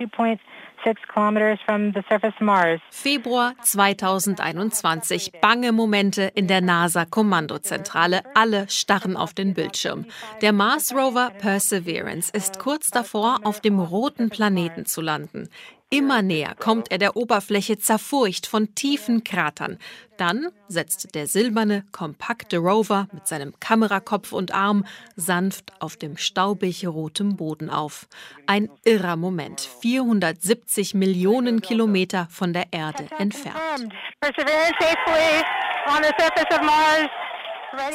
two points Februar 2021. Bange Momente in der NASA-Kommandozentrale. Alle starren auf den Bildschirm. Der Mars-Rover Perseverance ist kurz davor, auf dem roten Planeten zu landen. Immer näher kommt er der Oberfläche zerfurcht von tiefen Kratern. Dann setzt der silberne, kompakte Rover mit seinem Kamerakopf und Arm sanft auf dem staubig roten Boden auf. Ein irrer Moment, 470 Millionen Kilometer von der Erde entfernt.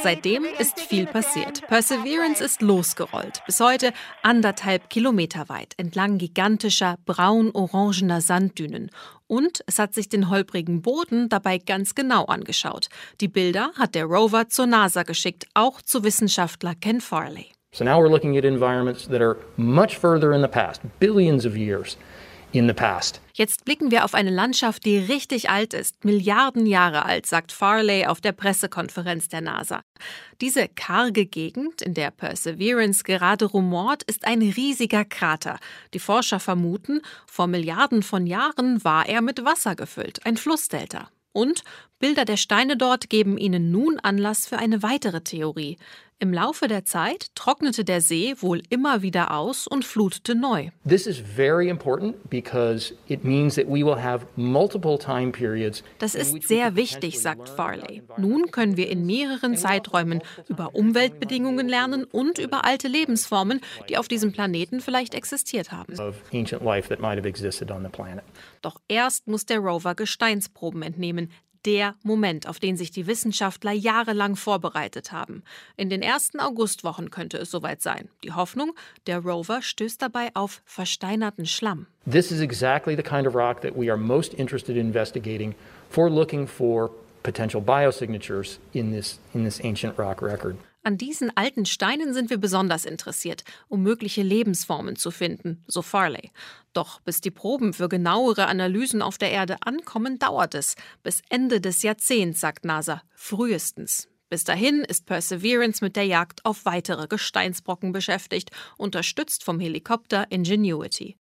Seitdem ist viel passiert. Perseverance ist losgerollt, bis heute anderthalb Kilometer weit, entlang gigantischer braun-orangener Sanddünen. Und es hat sich den holprigen Boden dabei ganz genau angeschaut. Die Bilder hat der Rover zur NASA geschickt, auch zu Wissenschaftler Ken Farley. So now we're looking at environments that are much further in the past, billions of years in the past. Jetzt blicken wir auf eine Landschaft, die richtig alt ist, Milliarden Jahre alt, sagt Farley auf der Pressekonferenz der NASA. Diese karge Gegend, in der Perseverance gerade rumort, ist ein riesiger Krater. Die Forscher vermuten, vor Milliarden von Jahren war er mit Wasser gefüllt, ein Flussdelta. Und Bilder der Steine dort geben ihnen nun Anlass für eine weitere Theorie. Im Laufe der Zeit trocknete der See wohl immer wieder aus und flutete neu. This is very important because it means that we will have multiple time periods. Das ist sehr wichtig, sagt Farley. Nun können wir in mehreren Zeiträumen über Umweltbedingungen lernen und über alte Lebensformen, die auf diesem Planeten vielleicht existiert haben. Doch erst muss der Rover Gesteinsproben entnehmen, der Moment, auf den sich die Wissenschaftler jahrelang vorbereitet haben. In den ersten Augustwochen könnte es soweit sein. Die Hoffnung, der Rover stößt dabei auf versteinerten Schlamm. This is exactly the kind of rock that we are most interested in investigating for looking for potential biosignatures in this in this ancient rock record. An diesen alten Steinen sind wir besonders interessiert, um mögliche Lebensformen zu finden, so Farley. Doch bis die Proben für genauere Analysen auf der Erde ankommen, dauert es. Bis Ende des Jahrzehnts, sagt NASA, frühestens. Bis dahin ist Perseverance mit der Jagd auf weitere Gesteinsbrocken beschäftigt, unterstützt vom Helikopter Ingenuity.